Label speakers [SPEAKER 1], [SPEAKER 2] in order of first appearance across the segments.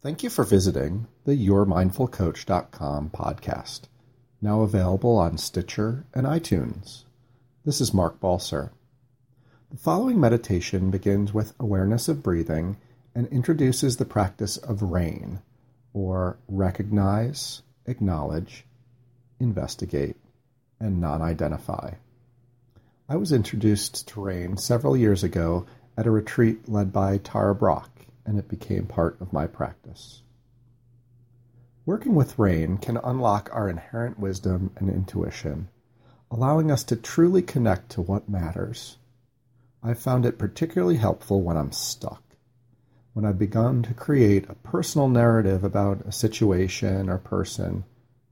[SPEAKER 1] Thank you for visiting the YourMindfulCoach.com podcast, now available on Stitcher and iTunes. This is Marc Balser. The following meditation begins with awareness of breathing and introduces the practice of RAIN, or recognize, acknowledge, investigate, and non identify. I was introduced to RAIN several years ago at a retreat led by Tara Brach, and it became part of my practice. Working with RAIN can unlock our inherent wisdom and intuition, allowing us to truly connect to what matters I've found it particularly helpful when I'm stuck, when I've begun to create a personal narrative about a situation or person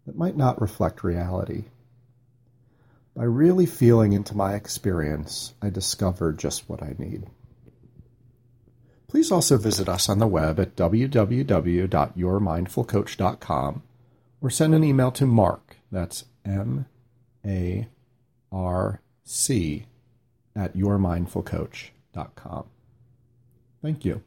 [SPEAKER 1] that might not reflect reality. By really feeling into my experience, I discover just what I need. Please also visit us on the web at www.yourmindfulcoach.com or send an email to Marc, that's M A R C, at yourmindfulcoach.com. Thank you.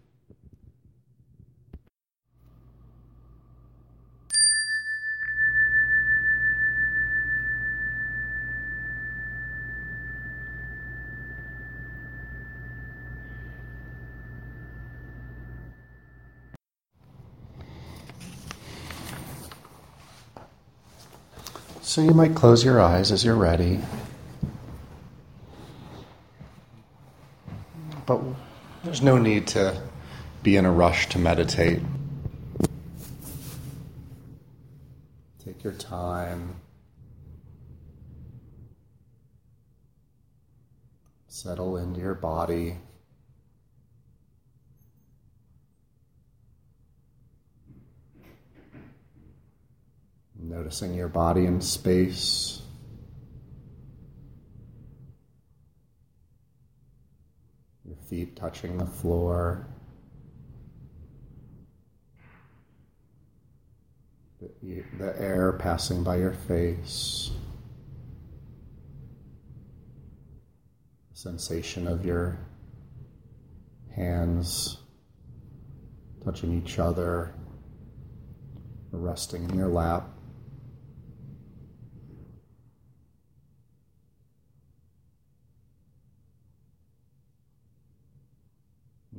[SPEAKER 1] So you might close your eyes as you're ready. But there's no need to be in a rush to meditate. Take your time. Settle into your body. Noticing your body in space. Your feet touching the floor. The, the air passing by your face. The sensation of your hands touching each other, resting in your lap.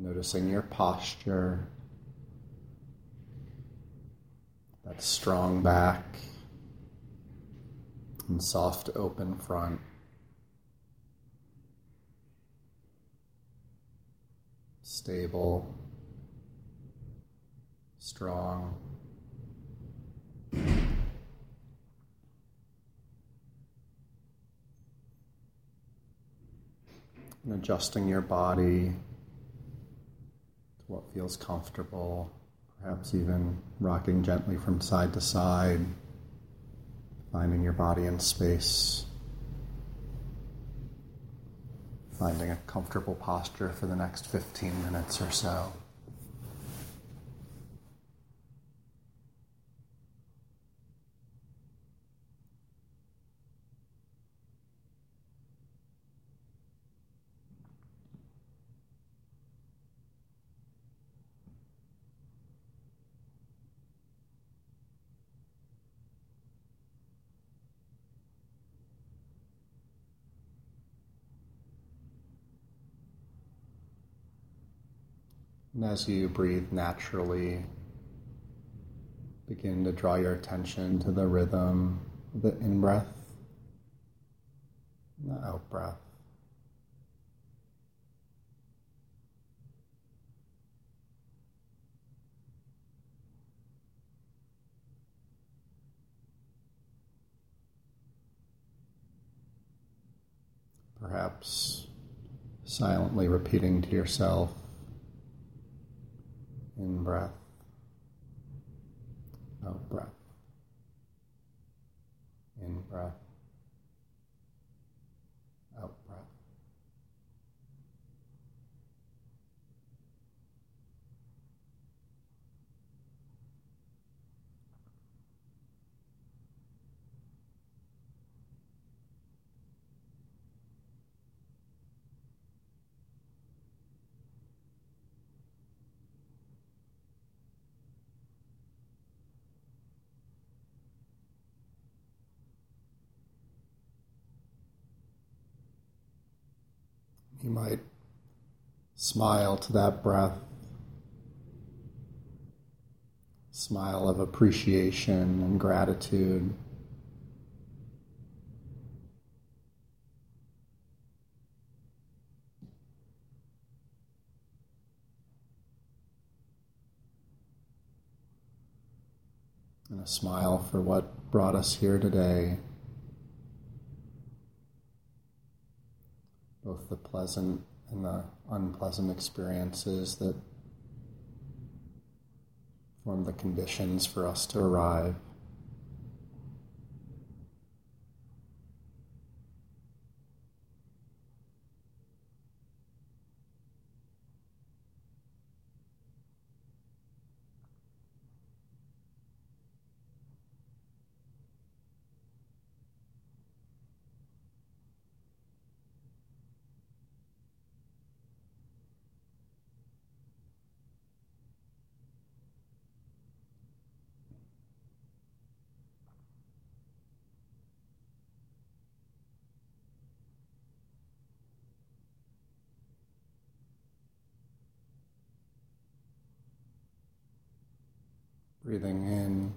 [SPEAKER 1] Noticing your posture, that strong back and soft open front. Stable, strong. And adjusting your body what feels comfortable, perhaps even rocking gently from side to side, finding your body in space, finding a comfortable posture for the next 15 minutes or so. And as you breathe naturally, begin to draw your attention to the rhythm of the in breath and the out breath. Perhaps silently repeating to yourself in breath, out breath, in breath, You might smile to that breath, smile of appreciation and gratitude. And a smile for what brought us here today. Both the pleasant and the unpleasant experiences that form the conditions for us to arrive. Breathing in,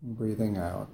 [SPEAKER 1] breathing out.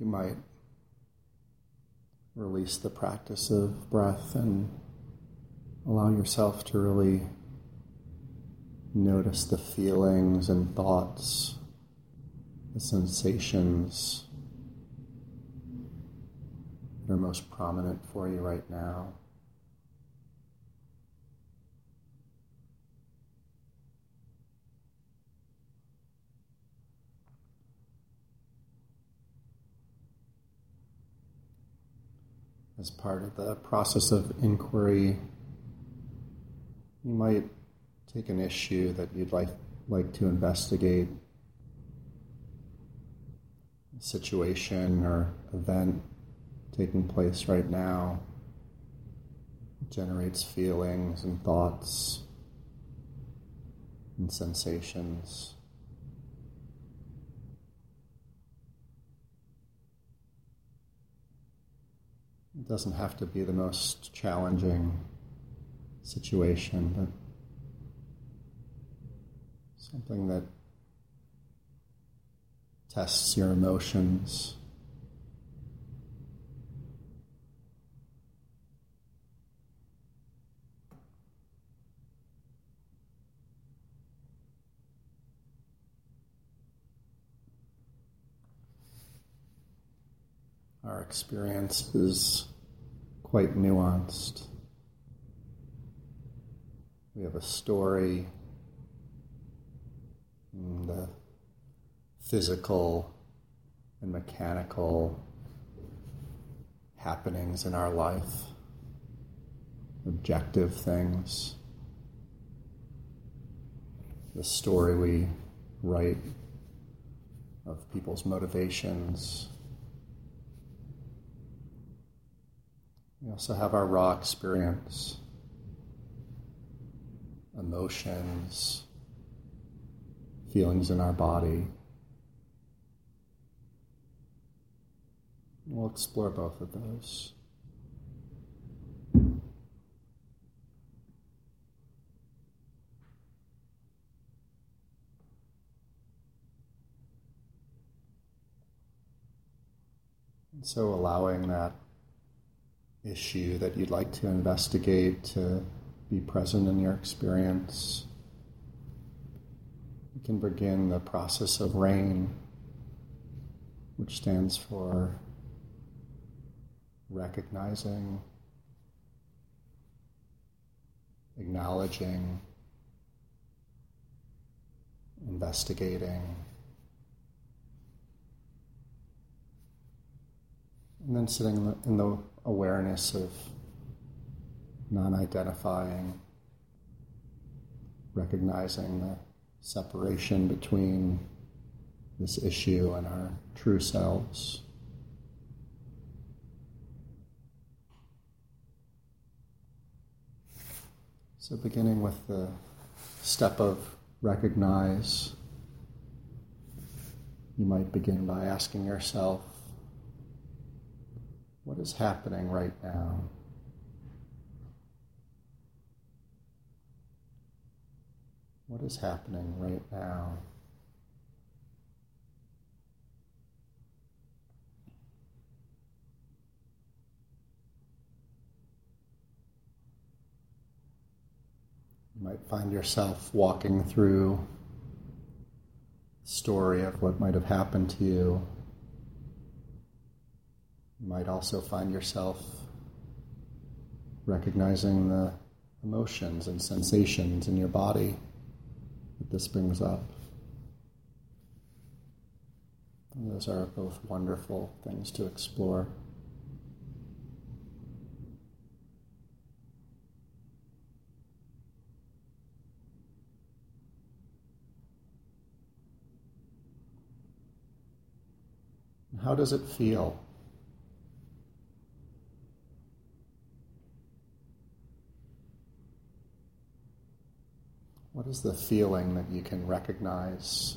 [SPEAKER 1] You might release the practice of breath and allow yourself to really notice the feelings and thoughts, the sensations that are most prominent for you right now. As part of the process of inquiry, you might take an issue that you'd like, like to investigate, a situation or event taking place right now generates feelings and thoughts and sensations. It doesn't have to be the most challenging situation, but something that tests your emotions. Our experience is quite nuanced. We have a story, mm, the physical and mechanical happenings in our life, objective things, the story we write of people's motivations We also have our raw experience, emotions, feelings in our body. We'll explore both of those. So allowing that issue that you'd like to investigate to be present in your experience. You can begin the process of RAIN, which stands for recognizing, acknowledging, investigating, And then sitting in the, in the awareness of non identifying, recognizing the separation between this issue and our true selves. So, beginning with the step of recognize, you might begin by asking yourself, what is happening right now? What is happening right now? You might find yourself walking through the story of what might have happened to you. You might also find yourself recognizing the emotions and sensations in your body that this brings up. And those are both wonderful things to explore. How does it feel? What is the feeling that you can recognize?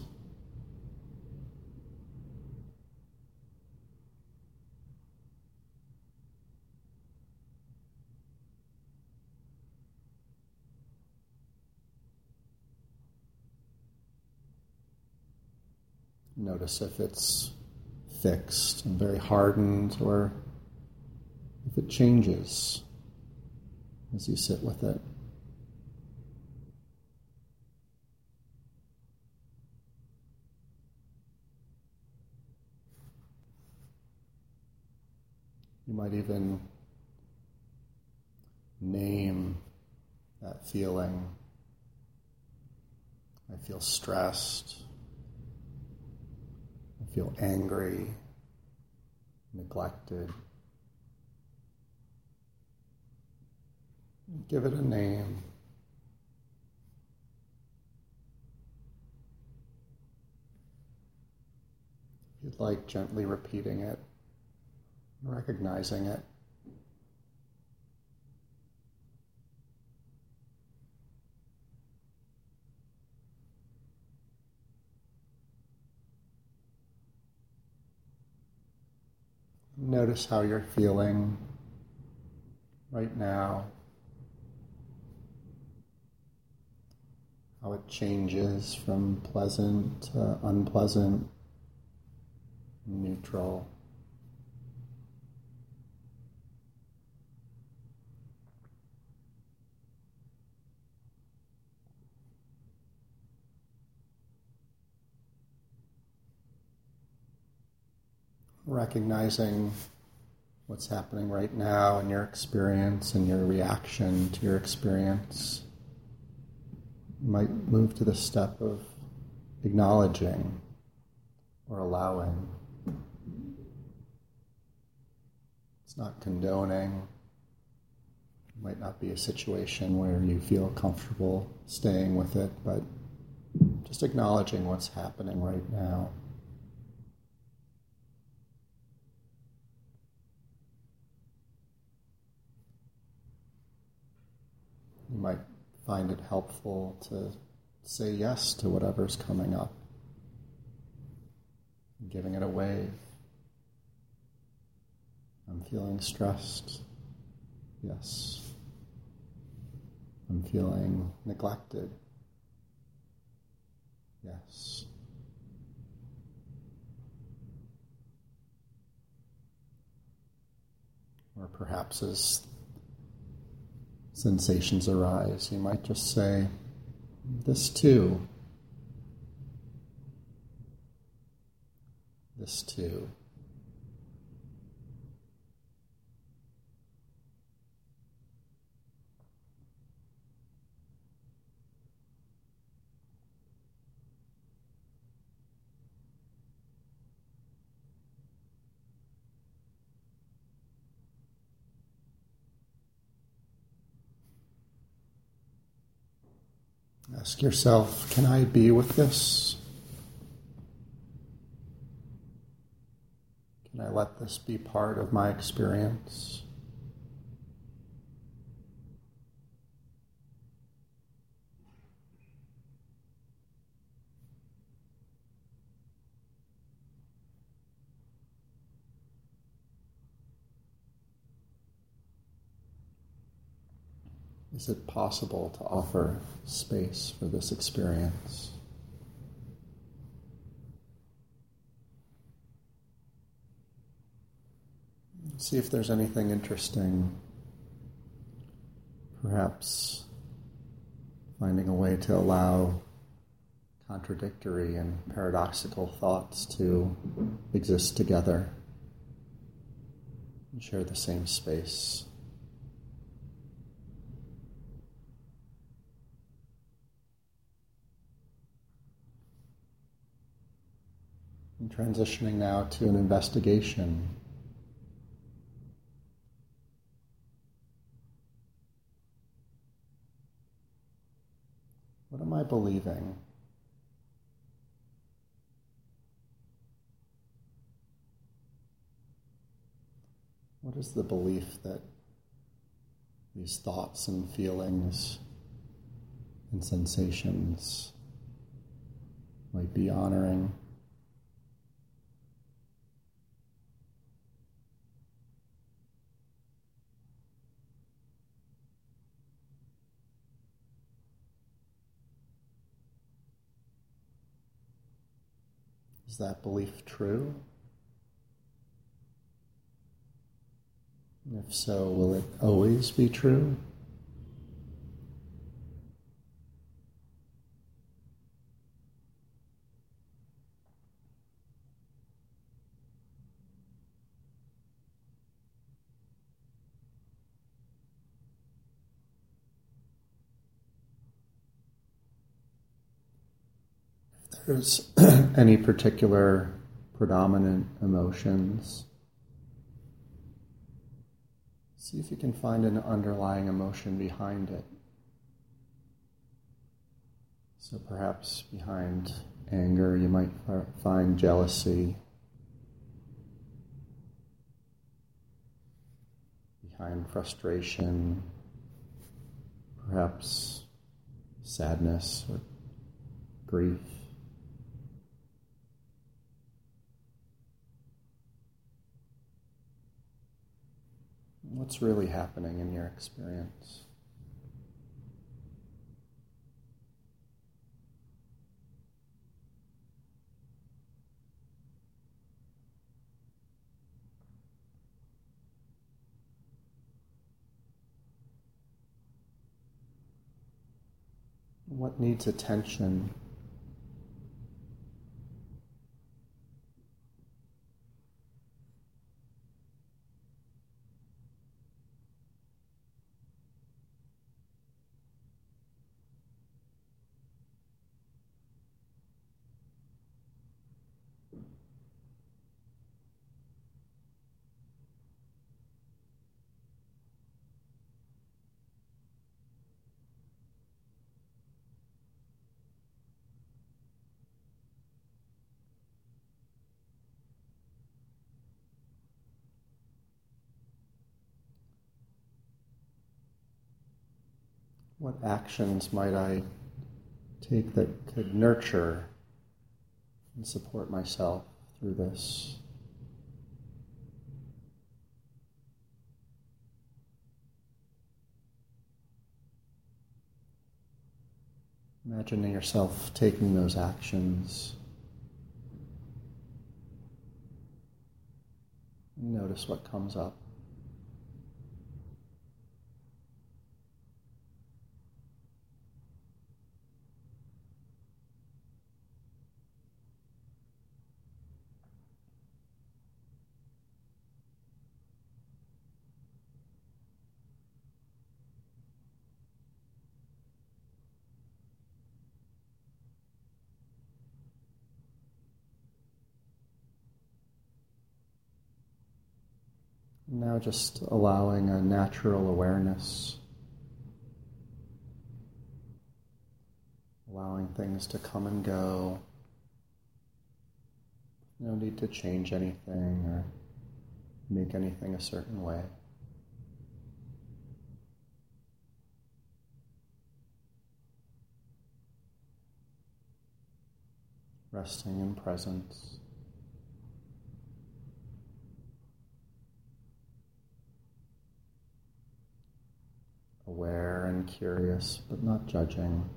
[SPEAKER 1] Notice if it's fixed and very hardened, or if it changes as you sit with it. You might even name that feeling. I feel stressed I feel angry, neglected. Give it a name. If you'd like, gently repeating it, recognizing it. Notice how you're feeling right now, how it changes from pleasant to unpleasant, neutral. Recognizing what's happening right now in your experience and your reaction to your experience. You might move to the step of acknowledging or allowing. It's not condoning. It might not be a situation where you feel comfortable staying with it, but just acknowledging what's happening right now. You might find it helpful to say yes to whatever's coming up, giving it a wave. I'm feeling stressed. Yes. I'm feeling neglected. Yes. Or perhaps as sensations arise, you might just say, This too. This too. Ask yourself can I be with this? Can I let this be part of my experience? Is it possible to offer space for this experience? See if there's anything interesting. Perhaps finding a way to allow contradictory and paradoxical thoughts to exist together and share the same space. Transitioning now to an investigation. What am I believing? What is the belief that these thoughts and feelings and sensations might be honoring? Is that belief true? If so, will it always be true? There's any particular predominant emotions, see if you can find an underlying emotion behind it. So perhaps behind anger, you might find jealousy. Behind frustration, perhaps sadness or grief. What's really happening in your experience? What needs attention What actions might I take that could nurture and support myself through this? Imagining yourself taking those actions. Notice what comes up. Now just allowing a natural awareness allowing things to come and go. No need to change anything or make anything a certain way. Resting in presence. Aware and curious, but not judging.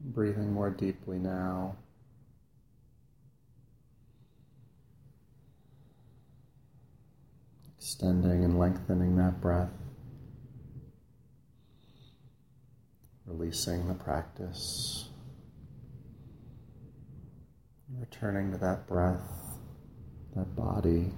[SPEAKER 1] Breathing more deeply now. Extending and lengthening that breath. Releasing the practice. Returning to that breath, that body.